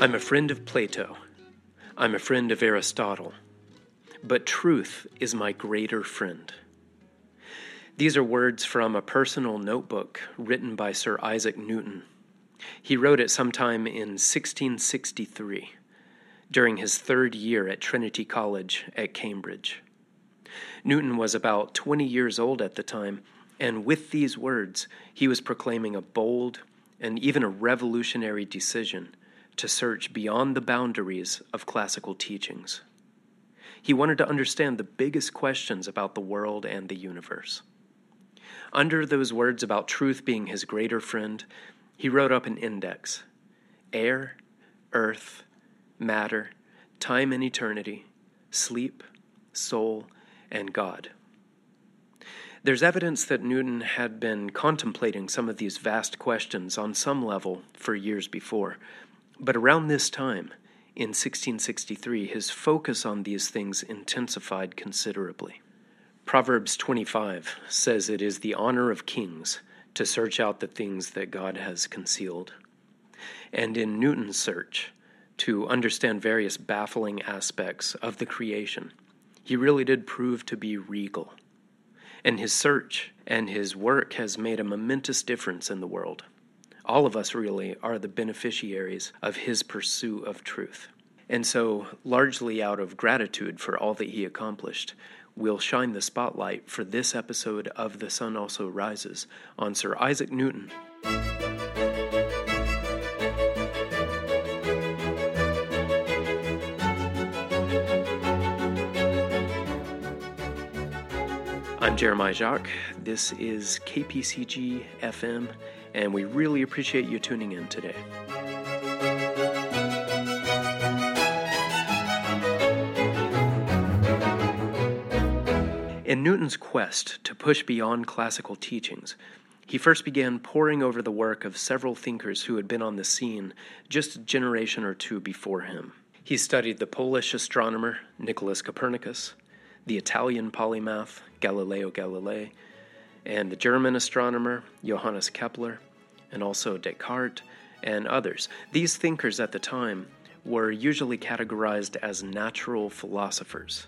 I'm a friend of Plato. I'm a friend of Aristotle. But truth is my greater friend. These are words from a personal notebook written by Sir Isaac Newton. He wrote it sometime in 1663, during his third year at Trinity College at Cambridge. Newton was about 20 years old at the time, and with these words, he was proclaiming a bold and even a revolutionary decision to search beyond the boundaries of classical teachings. He wanted to understand the biggest questions about the world and the universe. Under those words about truth being his greater friend, he wrote up an index air, earth, matter, time and eternity, sleep, soul, and God. There's evidence that Newton had been contemplating some of these vast questions on some level for years before, but around this time, in 1663, his focus on these things intensified considerably. Proverbs 25 says it is the honor of kings to search out the things that God has concealed. And in Newton's search to understand various baffling aspects of the creation, he really did prove to be regal. And his search and his work has made a momentous difference in the world. All of us really are the beneficiaries of his pursuit of truth. And so, largely out of gratitude for all that he accomplished, we'll shine the spotlight for this episode of The Sun Also Rises on Sir Isaac Newton. I'm Jeremiah Jacques. This is KPCG FM, and we really appreciate you tuning in today. In Newton's quest to push beyond classical teachings, he first began poring over the work of several thinkers who had been on the scene just a generation or two before him. He studied the Polish astronomer Nicholas Copernicus, the Italian polymath Galileo Galilei, and the German astronomer Johannes Kepler, and also Descartes and others. These thinkers at the time were usually categorized as natural philosophers.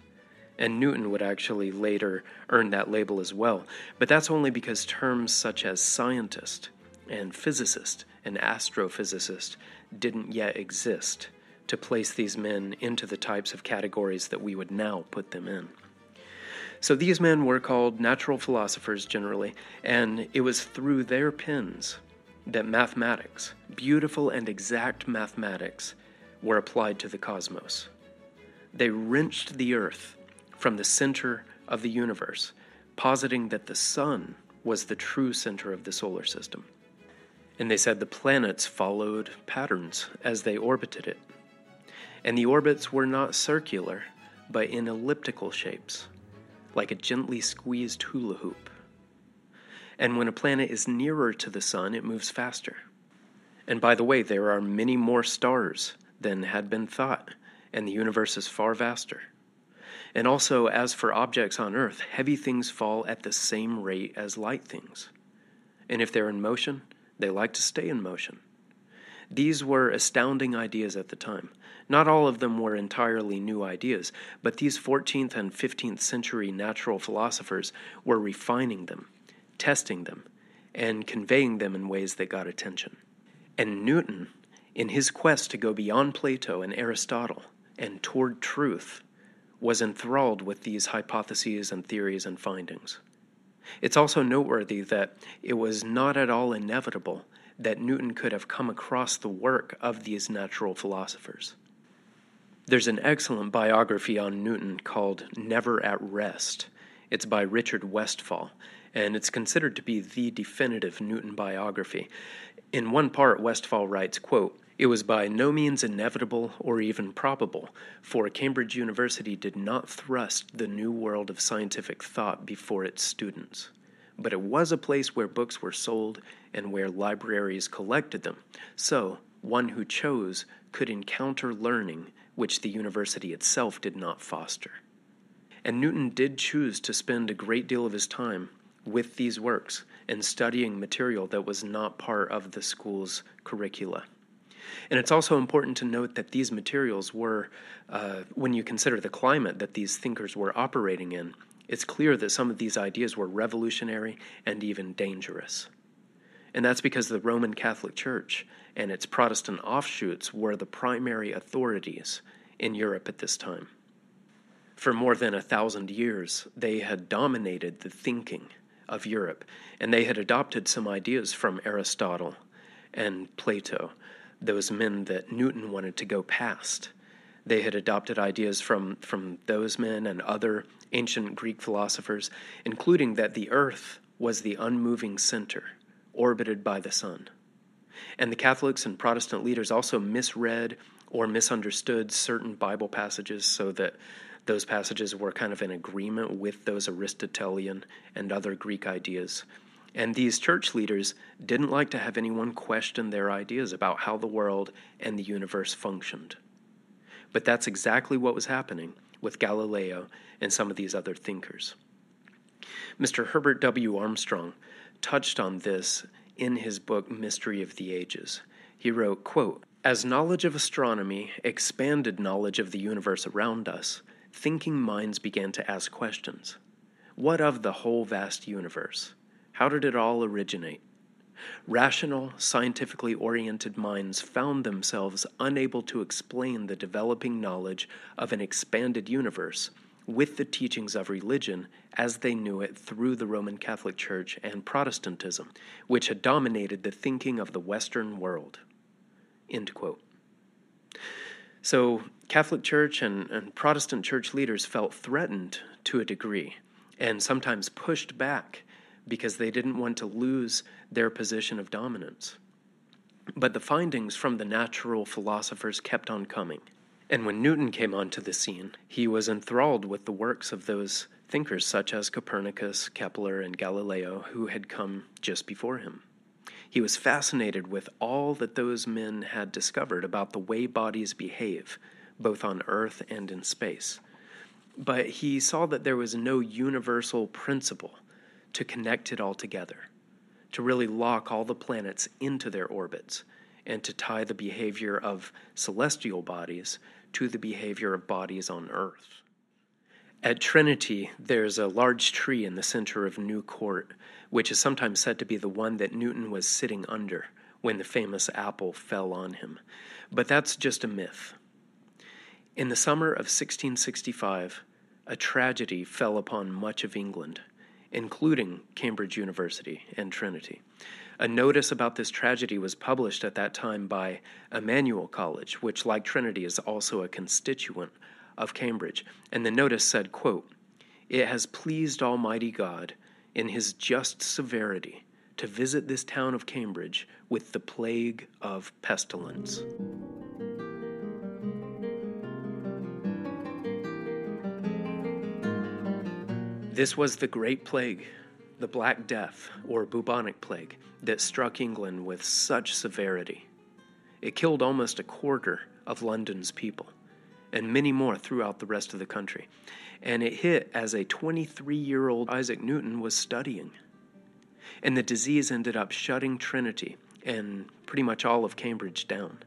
And Newton would actually later earn that label as well. But that's only because terms such as scientist and physicist and astrophysicist didn't yet exist to place these men into the types of categories that we would now put them in. So these men were called natural philosophers generally, and it was through their pens that mathematics, beautiful and exact mathematics, were applied to the cosmos. They wrenched the earth from the center of the universe, positing that the sun was the true center of the solar system. And they said the planets followed patterns as they orbited it. And the orbits were not circular, but in elliptical shapes like a gently squeezed hula hoop. And when a planet is nearer to the sun, it moves faster. And by the way, there are many more stars than had been thought, and the universe is far vaster. And also, as for objects on Earth, heavy things fall at the same rate as light things. And if they're in motion, they like to stay in motion. These were astounding ideas at the time. Not all of them were entirely new ideas, but these 14th and 15th century natural philosophers were refining them, testing them, and conveying them in ways that got attention. And Newton, in his quest to go beyond Plato and Aristotle and toward truth, was enthralled with these hypotheses and theories and findings. It's also noteworthy that it was not at all inevitable that Newton could have come across the work of these natural philosophers. There's an excellent biography on Newton called Never at Rest. It's by Richard Westfall, and it's considered to be the definitive Newton biography. In one part, Westfall writes, quote, it was by no means inevitable or even probable, for Cambridge University did not thrust the new world of scientific thought before its students but it was a place where books were sold and where libraries collected them. So, one who chose could encounter learning which the university itself did not foster. And Newton did choose to spend a great deal of his time with these works and studying material that was not part of the school's curricula. And it's also important to note that these materials were, uh, when you consider the climate that these thinkers were operating in, it's clear that some of these ideas were revolutionary and even dangerous. And that's because the Roman Catholic Church and its Protestant offshoots were the primary authorities in Europe at this time. For more than a thousand years, they had dominated the thinking of Europe, and they had adopted some ideas from Aristotle and Plato, those men that Newton wanted to go past. They had adopted ideas from, from those men and other ancient Greek philosophers, including that the earth was the unmoving center, orbited by the sun. And the Catholics and Protestant leaders also misread or misunderstood certain Bible passages so that those passages were kind of in agreement with those Aristotelian and other Greek ideas. And these church leaders didn't like to have anyone question their ideas about how the world and the universe functioned. But that's exactly what was happening with Galileo and some of these other thinkers. Mr. Herbert W. Armstrong touched on this in his book Mystery of the Ages. He wrote, quote, As knowledge of astronomy expanded knowledge of the universe around us, thinking minds began to ask questions. What of the whole vast universe? How did it all originate? Rational, scientifically oriented minds found themselves unable to explain the developing knowledge of an expanded universe with the teachings of religion as they knew it through the Roman Catholic Church and Protestantism, which had dominated the thinking of the Western world. So, Catholic Church and, and Protestant church leaders felt threatened to a degree and sometimes pushed back because they didn't want to lose their position of dominance. But the findings from the natural philosophers kept on coming. And when Newton came onto the scene, he was enthralled with the works of those thinkers such as Copernicus, Kepler, and Galileo who had come just before him. He was fascinated with all that those men had discovered about the way bodies behave, both on Earth and in space. But he saw that there was no universal principle to connect it all together, to really lock all the planets into their orbits, and to tie the behavior of celestial bodies to the behavior of bodies on Earth. At Trinity, there's a large tree in the center of New Court which is sometimes said to be the one that Newton was sitting under when the famous apple fell on him. But that's just a myth. In the summer of 1665, a tragedy fell upon much of England, including Cambridge University and Trinity. A notice about this tragedy was published at that time by Emmanuel College, which, like Trinity, is also a constituent of Cambridge. And the notice said, quote, It has pleased Almighty God in his just severity to visit this town of Cambridge with the plague of pestilence. This was the Great Plague, the Black Death, or bubonic plague, that struck England with such severity. It killed almost a quarter of London's people, and many more throughout the rest of the country and it hit as a 23 year old Isaac Newton was studying. And the disease ended up shutting Trinity and pretty much all of Cambridge down.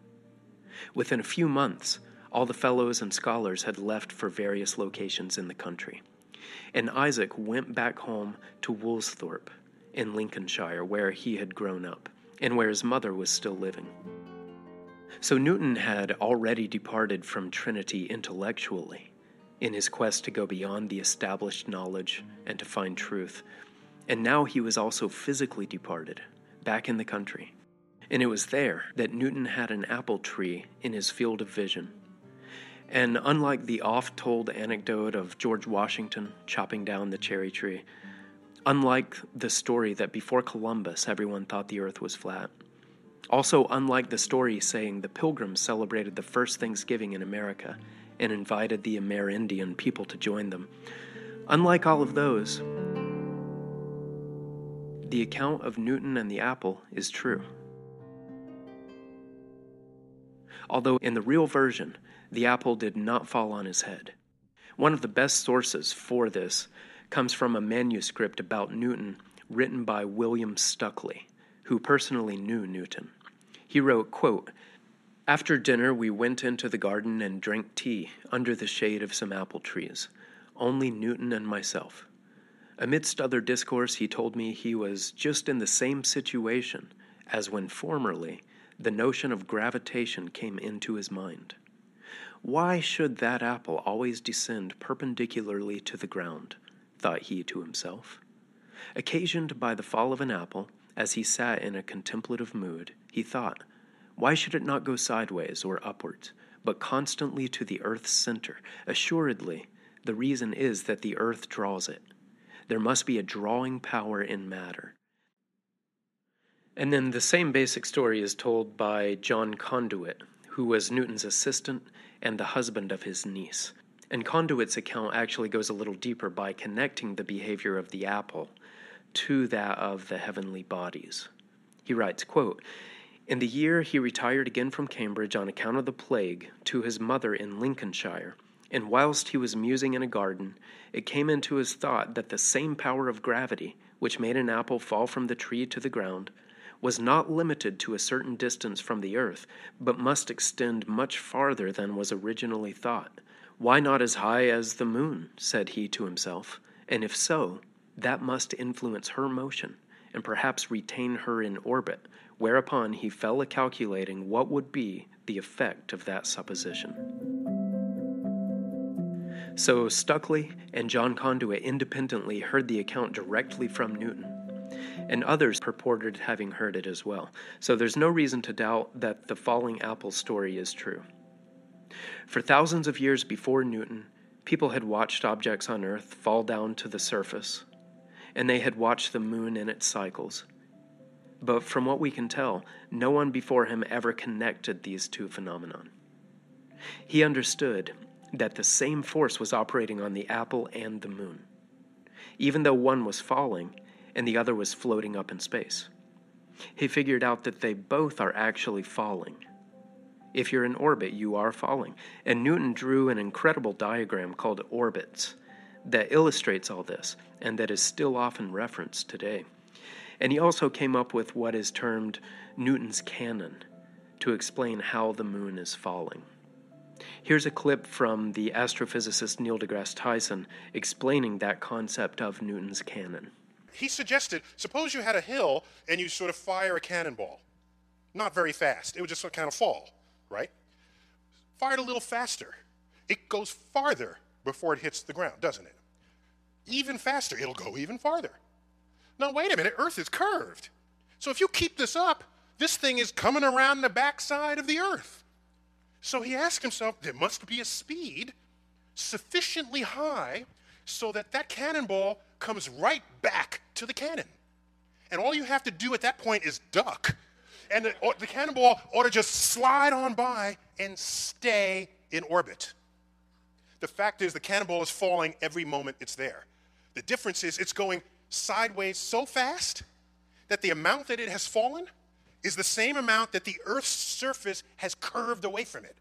Within a few months, all the fellows and scholars had left for various locations in the country. And Isaac went back home to Woolsthorpe in Lincolnshire, where he had grown up and where his mother was still living. So Newton had already departed from Trinity intellectually in his quest to go beyond the established knowledge and to find truth. And now he was also physically departed, back in the country. And it was there that Newton had an apple tree in his field of vision. And unlike the oft told anecdote of George Washington chopping down the cherry tree, unlike the story that before Columbus everyone thought the earth was flat, also unlike the story saying the pilgrims celebrated the first Thanksgiving in America and invited the Amerindian people to join them. Unlike all of those, the account of Newton and the apple is true. Although in the real version, the apple did not fall on his head. One of the best sources for this comes from a manuscript about Newton written by William Stukeley, who personally knew Newton. He wrote, quote, After dinner, we went into the garden and drank tea under the shade of some apple trees, only Newton and myself. Amidst other discourse, he told me he was just in the same situation as when formerly the notion of gravitation came into his mind. Why should that apple always descend perpendicularly to the ground? thought he to himself. Occasioned by the fall of an apple, as he sat in a contemplative mood, he thought, why should it not go sideways or upwards, but constantly to the earth's center? Assuredly, the reason is that the earth draws it. There must be a drawing power in matter. And then the same basic story is told by John Conduit, who was Newton's assistant and the husband of his niece. And Conduit's account actually goes a little deeper by connecting the behavior of the apple to that of the heavenly bodies. He writes, quote, in the year he retired again from Cambridge on account of the plague to his mother in Lincolnshire, and whilst he was musing in a garden, it came into his thought that the same power of gravity which made an apple fall from the tree to the ground was not limited to a certain distance from the earth, but must extend much farther than was originally thought. Why not as high as the moon? said he to himself, and if so, that must influence her motion, and perhaps retain her in orbit whereupon he fell a calculating what would be the effect of that supposition. So Stukeley and John Conduit independently heard the account directly from Newton, and others purported having heard it as well. So there's no reason to doubt that the falling apple story is true. For thousands of years before Newton, people had watched objects on Earth fall down to the surface, and they had watched the moon in its cycles but from what we can tell, no one before him ever connected these two phenomena. He understood that the same force was operating on the apple and the moon, even though one was falling and the other was floating up in space. He figured out that they both are actually falling. If you're in orbit, you are falling. And Newton drew an incredible diagram called orbits that illustrates all this and that is still often referenced today. And he also came up with what is termed Newton's cannon to explain how the moon is falling. Here's a clip from the astrophysicist Neil deGrasse Tyson explaining that concept of Newton's cannon. He suggested suppose you had a hill and you sort of fire a cannonball. Not very fast, it would just kind of fall, right? Fire it a little faster. It goes farther before it hits the ground, doesn't it? Even faster, it'll go even farther. Now, wait a minute, Earth is curved. So if you keep this up, this thing is coming around the backside of the Earth. So he asked himself, there must be a speed sufficiently high so that that cannonball comes right back to the cannon. And all you have to do at that point is duck. And the, the cannonball ought to just slide on by and stay in orbit. The fact is, the cannonball is falling every moment it's there. The difference is, it's going sideways so fast that the amount that it has fallen is the same amount that the Earth's surface has curved away from it.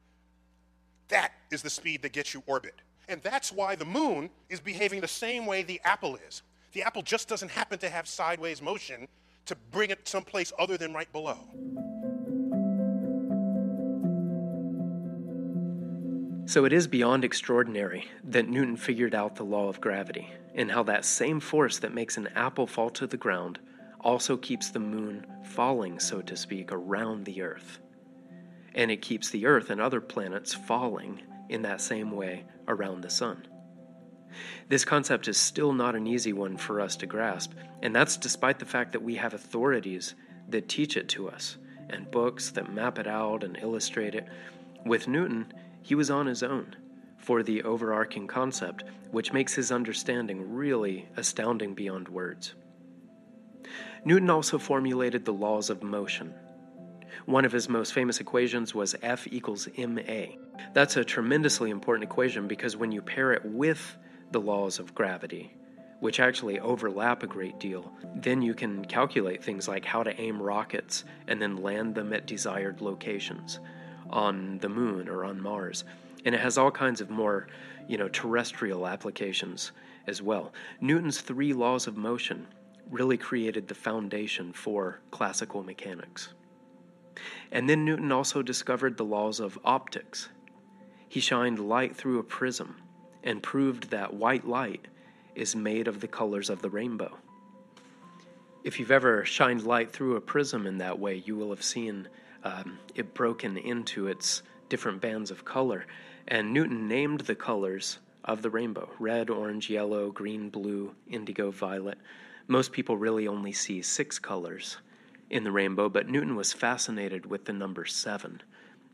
That is the speed that gets you orbit. And that's why the moon is behaving the same way the apple is. The apple just doesn't happen to have sideways motion to bring it someplace other than right below. So it is beyond extraordinary that Newton figured out the law of gravity, and how that same force that makes an apple fall to the ground also keeps the moon falling, so to speak, around the Earth. And it keeps the Earth and other planets falling in that same way around the Sun. This concept is still not an easy one for us to grasp, and that's despite the fact that we have authorities that teach it to us, and books that map it out and illustrate it. With Newton, he was on his own for the overarching concept, which makes his understanding really astounding beyond words. Newton also formulated the laws of motion. One of his most famous equations was F equals ma. That's a tremendously important equation because when you pair it with the laws of gravity, which actually overlap a great deal, then you can calculate things like how to aim rockets and then land them at desired locations on the moon or on Mars. And it has all kinds of more, you know, terrestrial applications as well. Newton's three laws of motion really created the foundation for classical mechanics. And then Newton also discovered the laws of optics. He shined light through a prism and proved that white light is made of the colors of the rainbow. If you've ever shined light through a prism in that way, you will have seen um, it broken into its different bands of color. And Newton named the colors of the rainbow red, orange, yellow, green, blue, indigo, violet. Most people really only see six colors in the rainbow, but Newton was fascinated with the number seven,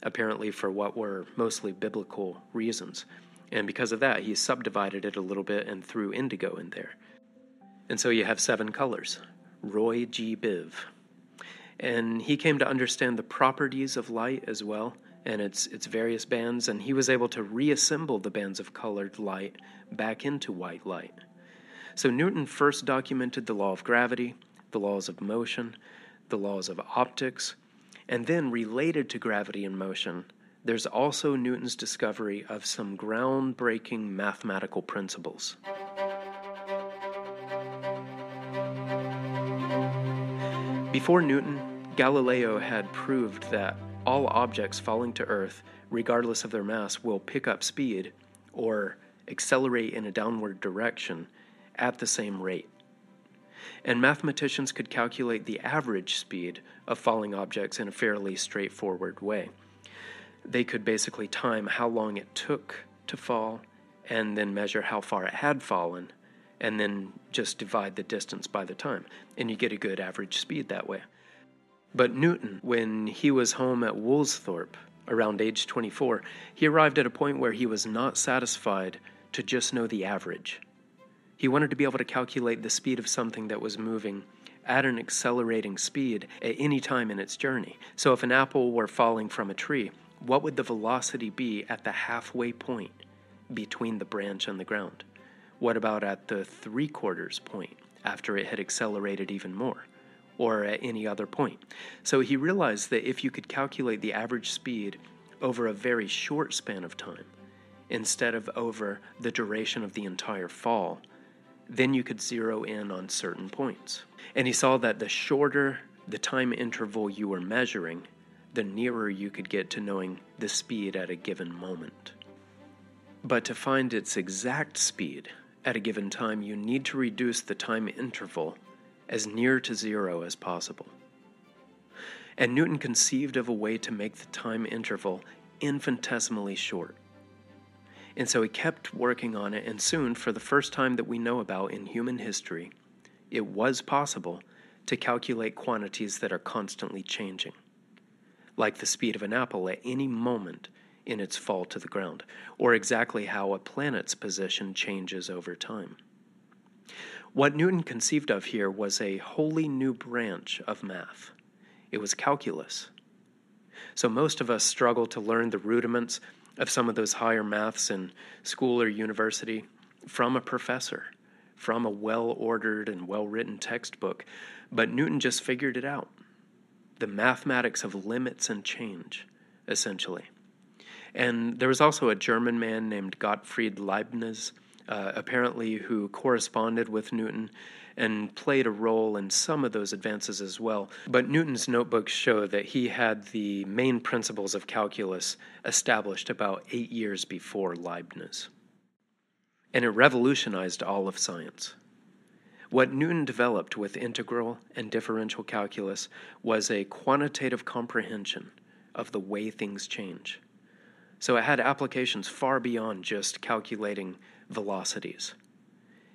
apparently for what were mostly biblical reasons. And because of that, he subdivided it a little bit and threw indigo in there. And so you have seven colors Roy G. Biv. And he came to understand the properties of light as well and its, its various bands, and he was able to reassemble the bands of colored light back into white light. So Newton first documented the law of gravity, the laws of motion, the laws of optics, and then related to gravity and motion, there's also Newton's discovery of some groundbreaking mathematical principles. Before Newton, Galileo had proved that all objects falling to Earth, regardless of their mass, will pick up speed or accelerate in a downward direction at the same rate. And mathematicians could calculate the average speed of falling objects in a fairly straightforward way. They could basically time how long it took to fall and then measure how far it had fallen and then just divide the distance by the time. And you get a good average speed that way. But Newton, when he was home at Woolsthorpe around age 24, he arrived at a point where he was not satisfied to just know the average. He wanted to be able to calculate the speed of something that was moving at an accelerating speed at any time in its journey. So if an apple were falling from a tree, what would the velocity be at the halfway point between the branch and the ground? What about at the three quarters point after it had accelerated even more? Or at any other point? So he realized that if you could calculate the average speed over a very short span of time, instead of over the duration of the entire fall, then you could zero in on certain points. And he saw that the shorter the time interval you were measuring, the nearer you could get to knowing the speed at a given moment. But to find its exact speed, at a given time, you need to reduce the time interval as near to zero as possible. And Newton conceived of a way to make the time interval infinitesimally short. And so he kept working on it, and soon, for the first time that we know about in human history, it was possible to calculate quantities that are constantly changing, like the speed of an apple at any moment in its fall to the ground, or exactly how a planet's position changes over time. What Newton conceived of here was a wholly new branch of math. It was calculus. So most of us struggle to learn the rudiments of some of those higher maths in school or university from a professor, from a well ordered and well written textbook. But Newton just figured it out the mathematics of limits and change, essentially. And there was also a German man named Gottfried Leibniz, uh, apparently, who corresponded with Newton and played a role in some of those advances as well. But Newton's notebooks show that he had the main principles of calculus established about eight years before Leibniz. And it revolutionized all of science. What Newton developed with integral and differential calculus was a quantitative comprehension of the way things change. So it had applications far beyond just calculating velocities.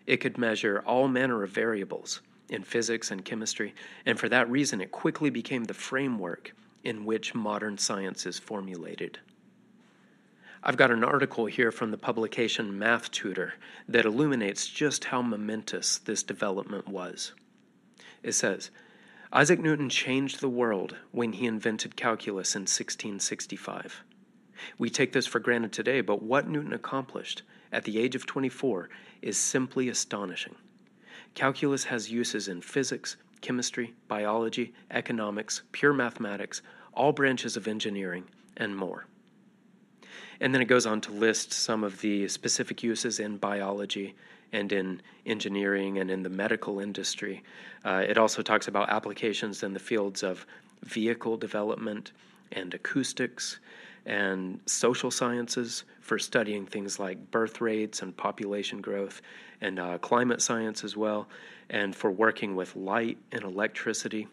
It could measure all manner of variables in physics and chemistry, and for that reason, it quickly became the framework in which modern science is formulated. I've got an article here from the publication Math Tutor that illuminates just how momentous this development was. It says Isaac Newton changed the world when he invented calculus in 1665. We take this for granted today, but what Newton accomplished at the age of 24 is simply astonishing. Calculus has uses in physics, chemistry, biology, economics, pure mathematics, all branches of engineering, and more. And then it goes on to list some of the specific uses in biology and in engineering and in the medical industry. Uh, it also talks about applications in the fields of vehicle development, and acoustics, and social sciences for studying things like birth rates and population growth, and uh, climate science as well, and for working with light and electricity.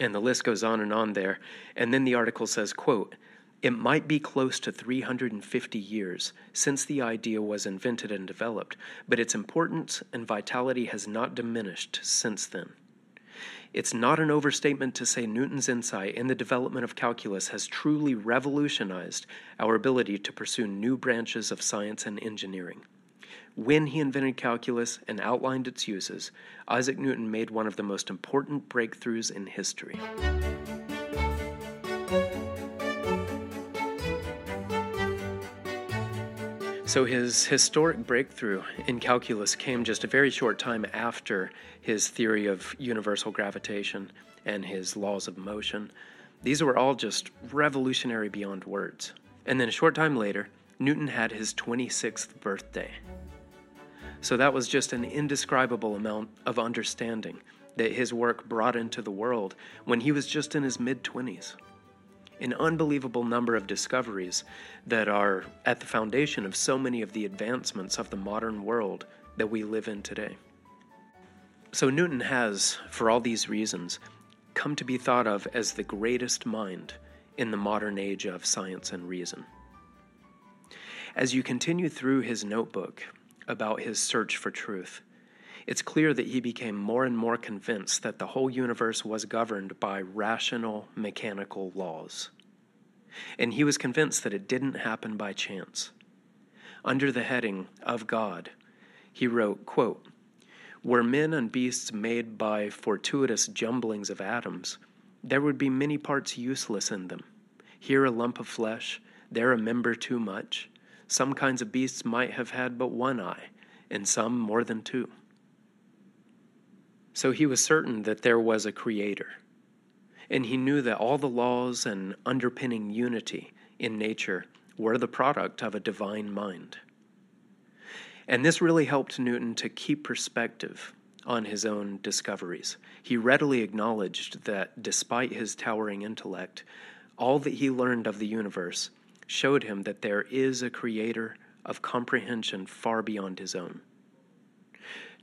And the list goes on and on there. And then the article says, quote, it might be close to 350 years since the idea was invented and developed, but its importance and vitality has not diminished since then. It's not an overstatement to say Newton's insight in the development of calculus has truly revolutionized our ability to pursue new branches of science and engineering. When he invented calculus and outlined its uses, Isaac Newton made one of the most important breakthroughs in history. So, his historic breakthrough in calculus came just a very short time after his theory of universal gravitation and his laws of motion. These were all just revolutionary beyond words. And then a short time later, Newton had his 26th birthday. So, that was just an indescribable amount of understanding that his work brought into the world when he was just in his mid 20s an unbelievable number of discoveries that are at the foundation of so many of the advancements of the modern world that we live in today. So, Newton has, for all these reasons, come to be thought of as the greatest mind in the modern age of science and reason. As you continue through his notebook about his search for truth, it's clear that he became more and more convinced that the whole universe was governed by rational mechanical laws. And he was convinced that it didn't happen by chance. Under the heading of God, he wrote, quote, Were men and beasts made by fortuitous jumblings of atoms, there would be many parts useless in them. Here a lump of flesh, there a member too much. Some kinds of beasts might have had but one eye, and some more than two. So he was certain that there was a creator. And he knew that all the laws and underpinning unity in nature were the product of a divine mind. And this really helped Newton to keep perspective on his own discoveries. He readily acknowledged that despite his towering intellect, all that he learned of the universe showed him that there is a creator of comprehension far beyond his own.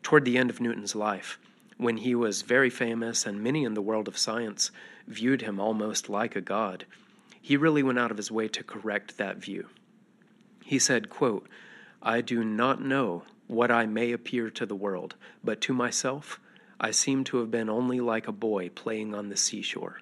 Toward the end of Newton's life, when he was very famous and many in the world of science viewed him almost like a god, he really went out of his way to correct that view. He said, quote, I do not know what I may appear to the world, but to myself I seem to have been only like a boy playing on the seashore,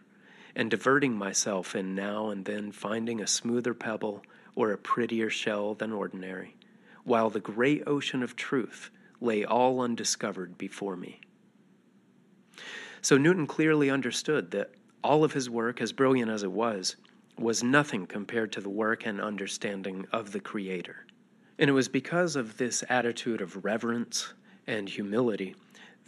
and diverting myself in now and then finding a smoother pebble or a prettier shell than ordinary, while the great ocean of truth lay all undiscovered before me. So Newton clearly understood that all of his work, as brilliant as it was, was nothing compared to the work and understanding of the Creator. And it was because of this attitude of reverence and humility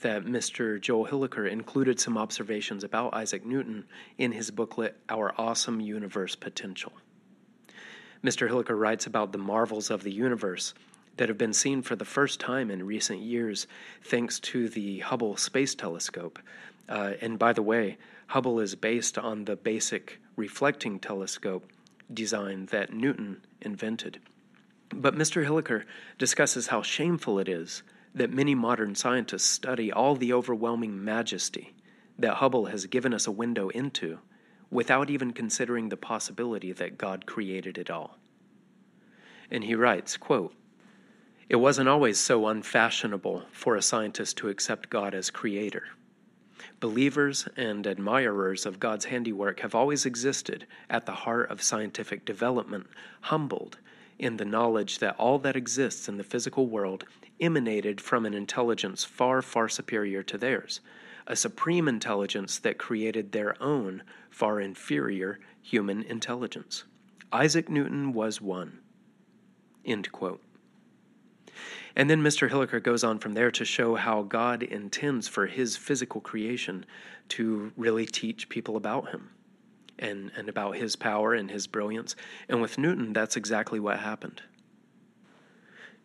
that Mr. Joel Hilliker included some observations about Isaac Newton in his booklet, Our Awesome Universe Potential. Mr. Hilliker writes about the marvels of the universe that have been seen for the first time in recent years thanks to the Hubble Space Telescope, uh, and by the way, Hubble is based on the basic reflecting telescope design that Newton invented. But Mr. Hilliker discusses how shameful it is that many modern scientists study all the overwhelming majesty that Hubble has given us a window into without even considering the possibility that God created it all. And he writes, quote, It wasn't always so unfashionable for a scientist to accept God as creator. Believers and admirers of God's handiwork have always existed at the heart of scientific development, humbled in the knowledge that all that exists in the physical world emanated from an intelligence far, far superior to theirs, a supreme intelligence that created their own far inferior human intelligence. Isaac Newton was one. End quote. And then Mr. Hilliker goes on from there to show how God intends for his physical creation to really teach people about him and, and about his power and his brilliance. And with Newton, that's exactly what happened.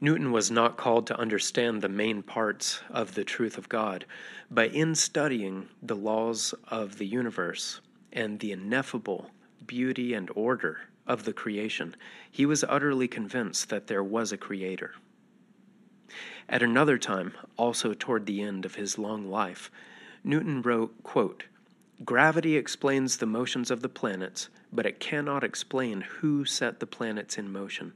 Newton was not called to understand the main parts of the truth of God, but in studying the laws of the universe and the ineffable beauty and order of the creation, he was utterly convinced that there was a creator. At another time, also toward the end of his long life, Newton wrote, quote, Gravity explains the motions of the planets, but it cannot explain who set the planets in motion.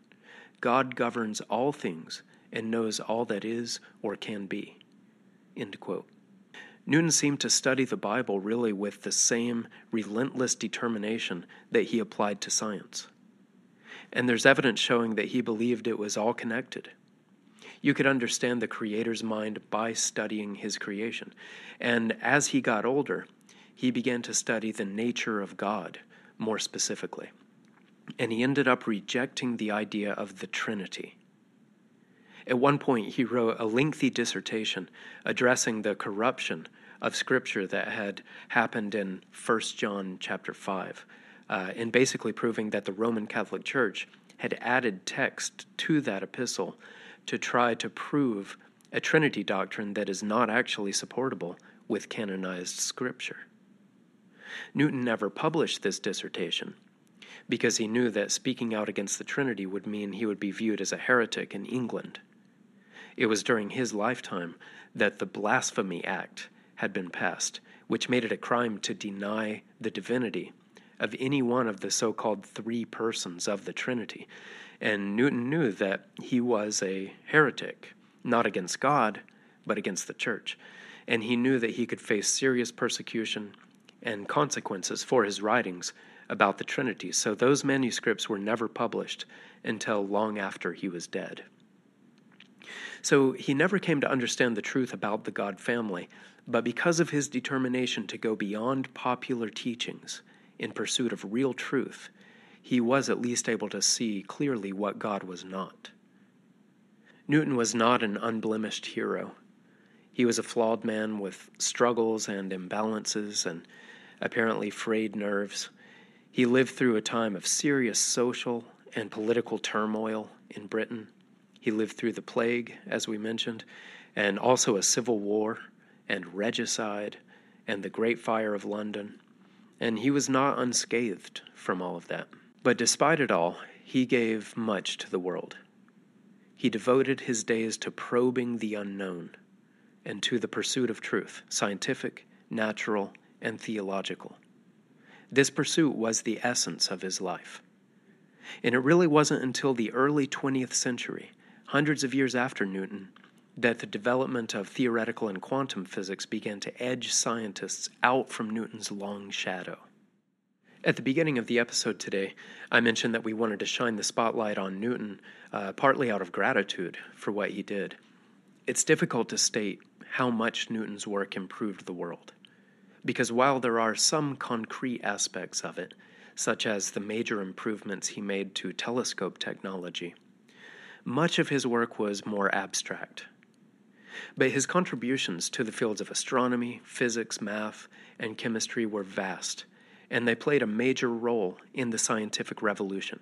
God governs all things and knows all that is or can be. Newton seemed to study the Bible really with the same relentless determination that he applied to science. And there's evidence showing that he believed it was all connected. You could understand the Creator's mind by studying his creation. And as he got older, he began to study the nature of God more specifically. And he ended up rejecting the idea of the Trinity. At one point, he wrote a lengthy dissertation addressing the corruption of Scripture that had happened in 1 John chapter 5, uh, and basically proving that the Roman Catholic Church had added text to that epistle to try to prove a Trinity doctrine that is not actually supportable with canonized Scripture. Newton never published this dissertation because he knew that speaking out against the Trinity would mean he would be viewed as a heretic in England. It was during his lifetime that the Blasphemy Act had been passed, which made it a crime to deny the divinity of any one of the so called three persons of the Trinity. And Newton knew that he was a heretic, not against God, but against the church. And he knew that he could face serious persecution and consequences for his writings about the Trinity. So those manuscripts were never published until long after he was dead. So he never came to understand the truth about the God family, but because of his determination to go beyond popular teachings in pursuit of real truth, he was at least able to see clearly what God was not. Newton was not an unblemished hero. He was a flawed man with struggles and imbalances and apparently frayed nerves. He lived through a time of serious social and political turmoil in Britain. He lived through the plague, as we mentioned, and also a civil war and regicide and the Great Fire of London. And he was not unscathed from all of that. But despite it all, he gave much to the world. He devoted his days to probing the unknown and to the pursuit of truth, scientific, natural, and theological. This pursuit was the essence of his life. And it really wasn't until the early 20th century hundreds of years after Newton, that the development of theoretical and quantum physics began to edge scientists out from Newton's long shadow. At the beginning of the episode today, I mentioned that we wanted to shine the spotlight on Newton, uh, partly out of gratitude for what he did. It's difficult to state how much Newton's work improved the world, because while there are some concrete aspects of it, such as the major improvements he made to telescope technology, much of his work was more abstract. But his contributions to the fields of astronomy, physics, math, and chemistry were vast, and they played a major role in the scientific revolution.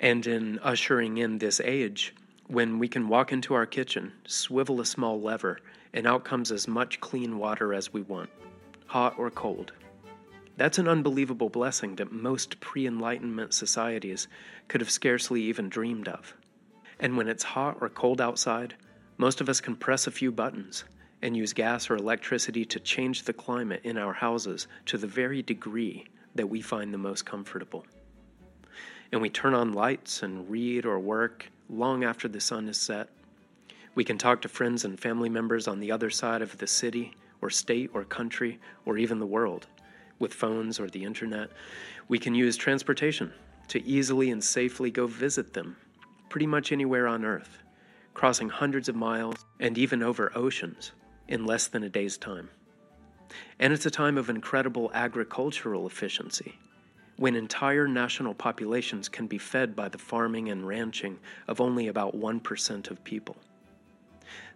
And in ushering in this age, when we can walk into our kitchen, swivel a small lever, and out comes as much clean water as we want, hot or cold. That's an unbelievable blessing that most pre Enlightenment societies could have scarcely even dreamed of. And when it's hot or cold outside, most of us can press a few buttons and use gas or electricity to change the climate in our houses to the very degree that we find the most comfortable. And we turn on lights and read or work long after the sun is set. We can talk to friends and family members on the other side of the city or state or country or even the world with phones or the internet. We can use transportation to easily and safely go visit them pretty much anywhere on Earth, crossing hundreds of miles and even over oceans in less than a day's time. And it's a time of incredible agricultural efficiency, when entire national populations can be fed by the farming and ranching of only about 1% of people.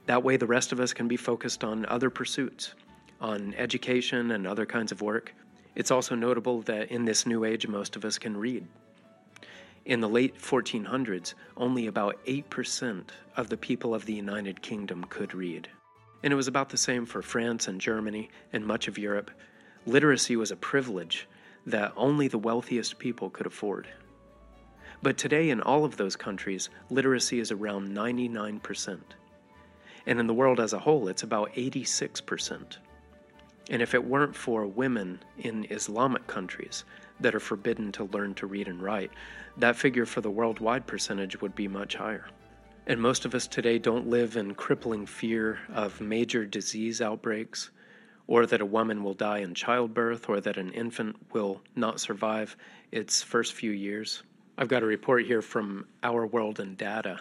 That way, the rest of us can be focused on other pursuits, on education and other kinds of work. It's also notable that in this new age, most of us can read in the late 1400s, only about 8% of the people of the United Kingdom could read. And it was about the same for France and Germany and much of Europe. Literacy was a privilege that only the wealthiest people could afford. But today, in all of those countries, literacy is around 99%. And in the world as a whole, it's about 86%. And if it weren't for women in Islamic countries that are forbidden to learn to read and write, that figure for the worldwide percentage would be much higher. And most of us today don't live in crippling fear of major disease outbreaks, or that a woman will die in childbirth, or that an infant will not survive its first few years. I've got a report here from Our World in Data,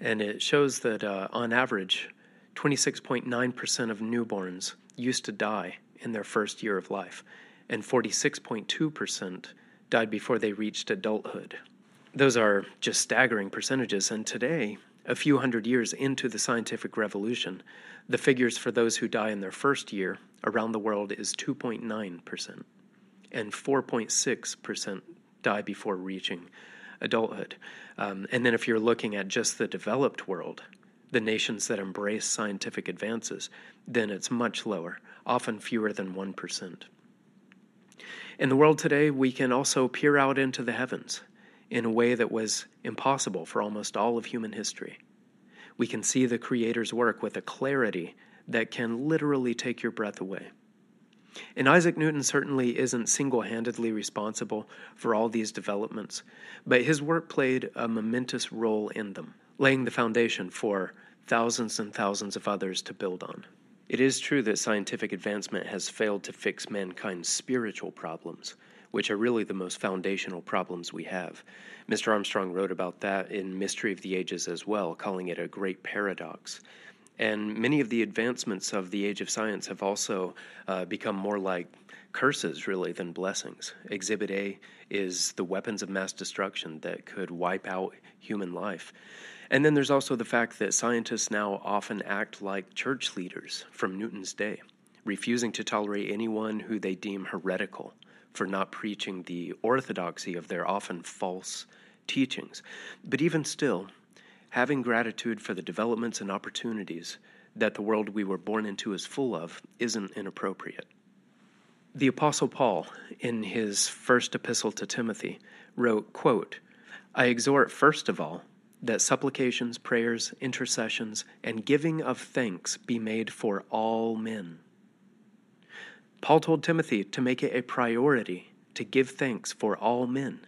and it shows that uh, on average, 26.9% of newborns used to die in their first year of life, and 46.2% died before they reached adulthood. Those are just staggering percentages, and today, a few hundred years into the scientific revolution, the figures for those who die in their first year around the world is 2.9%, and 4.6% die before reaching adulthood. Um, and then if you're looking at just the developed world, the nations that embrace scientific advances, then it's much lower, often fewer than 1%. In the world today, we can also peer out into the heavens in a way that was impossible for almost all of human history. We can see the Creator's work with a clarity that can literally take your breath away. And Isaac Newton certainly isn't single handedly responsible for all these developments, but his work played a momentous role in them laying the foundation for thousands and thousands of others to build on. It is true that scientific advancement has failed to fix mankind's spiritual problems, which are really the most foundational problems we have. Mr. Armstrong wrote about that in Mystery of the Ages as well, calling it a great paradox. And many of the advancements of the age of science have also uh, become more like curses, really, than blessings. Exhibit A is the weapons of mass destruction that could wipe out human life. And then there's also the fact that scientists now often act like church leaders from Newton's day, refusing to tolerate anyone who they deem heretical for not preaching the orthodoxy of their often false teachings. But even still, having gratitude for the developments and opportunities that the world we were born into is full of isn't inappropriate. The apostle Paul in his first epistle to Timothy wrote, quote, I exhort first of all that supplications, prayers, intercessions, and giving of thanks be made for all men. Paul told Timothy to make it a priority to give thanks for all men.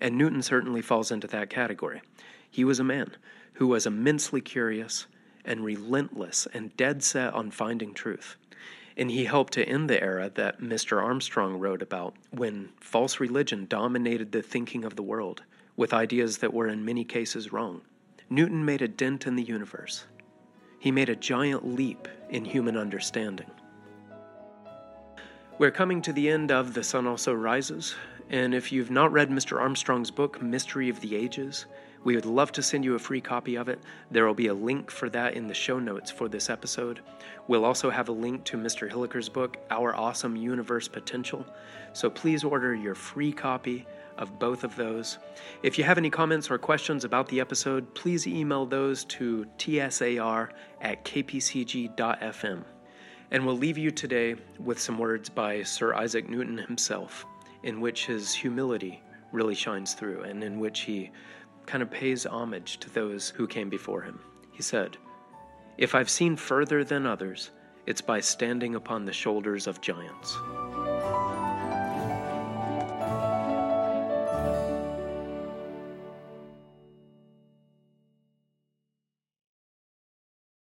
And Newton certainly falls into that category. He was a man who was immensely curious and relentless and dead set on finding truth. And he helped to end the era that Mr. Armstrong wrote about when false religion dominated the thinking of the world with ideas that were in many cases wrong. Newton made a dent in the universe. He made a giant leap in human understanding. We're coming to the end of The Sun Also Rises, and if you've not read Mr. Armstrong's book, Mystery of the Ages, we would love to send you a free copy of it. There will be a link for that in the show notes for this episode. We'll also have a link to Mr. Hilliker's book, Our Awesome Universe Potential. So please order your free copy of both of those. If you have any comments or questions about the episode, please email those to tsar at kpcg.fm. And we'll leave you today with some words by Sir Isaac Newton himself, in which his humility really shines through and in which he kind of pays homage to those who came before him. He said, If I've seen further than others, it's by standing upon the shoulders of giants.